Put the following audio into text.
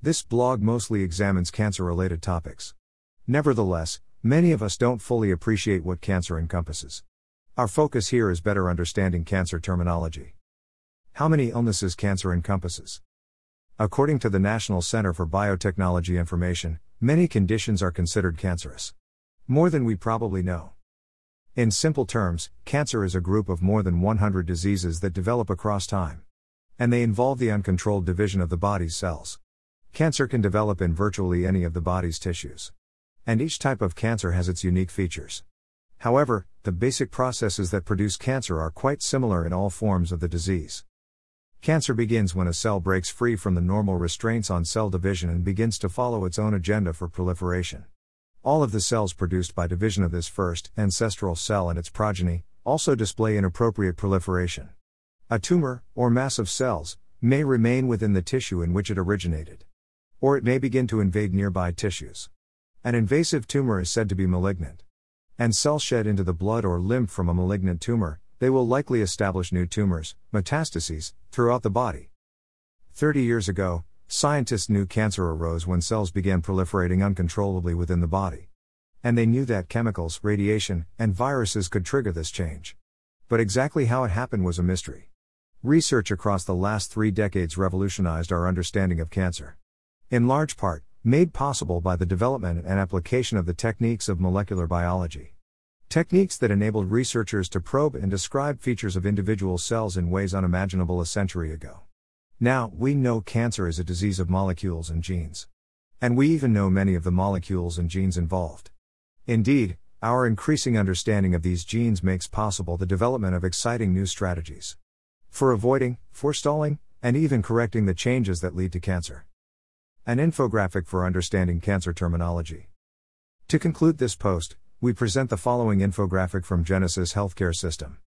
This blog mostly examines cancer related topics. Nevertheless, many of us don't fully appreciate what cancer encompasses. Our focus here is better understanding cancer terminology. How many illnesses cancer encompasses? According to the National Center for Biotechnology Information, many conditions are considered cancerous. More than we probably know. In simple terms, cancer is a group of more than 100 diseases that develop across time. And they involve the uncontrolled division of the body's cells. Cancer can develop in virtually any of the body's tissues. And each type of cancer has its unique features. However, the basic processes that produce cancer are quite similar in all forms of the disease. Cancer begins when a cell breaks free from the normal restraints on cell division and begins to follow its own agenda for proliferation. All of the cells produced by division of this first, ancestral cell and its progeny, also display inappropriate proliferation. A tumor, or mass of cells, may remain within the tissue in which it originated. Or it may begin to invade nearby tissues. An invasive tumor is said to be malignant. And cells shed into the blood or lymph from a malignant tumor, they will likely establish new tumors, metastases, throughout the body. 30 years ago, scientists knew cancer arose when cells began proliferating uncontrollably within the body. And they knew that chemicals, radiation, and viruses could trigger this change. But exactly how it happened was a mystery. Research across the last three decades revolutionized our understanding of cancer in large part, made possible by the development and application of the techniques of molecular biology. Techniques that enabled researchers to probe and describe features of individual cells in ways unimaginable a century ago. Now, we know cancer is a disease of molecules and genes. And we even know many of the molecules and genes involved. Indeed, our increasing understanding of these genes makes possible the development of exciting new strategies for avoiding, forestalling, and even correcting the changes that lead to cancer. An infographic for understanding cancer terminology. To conclude this post, we present the following infographic from Genesis Healthcare System.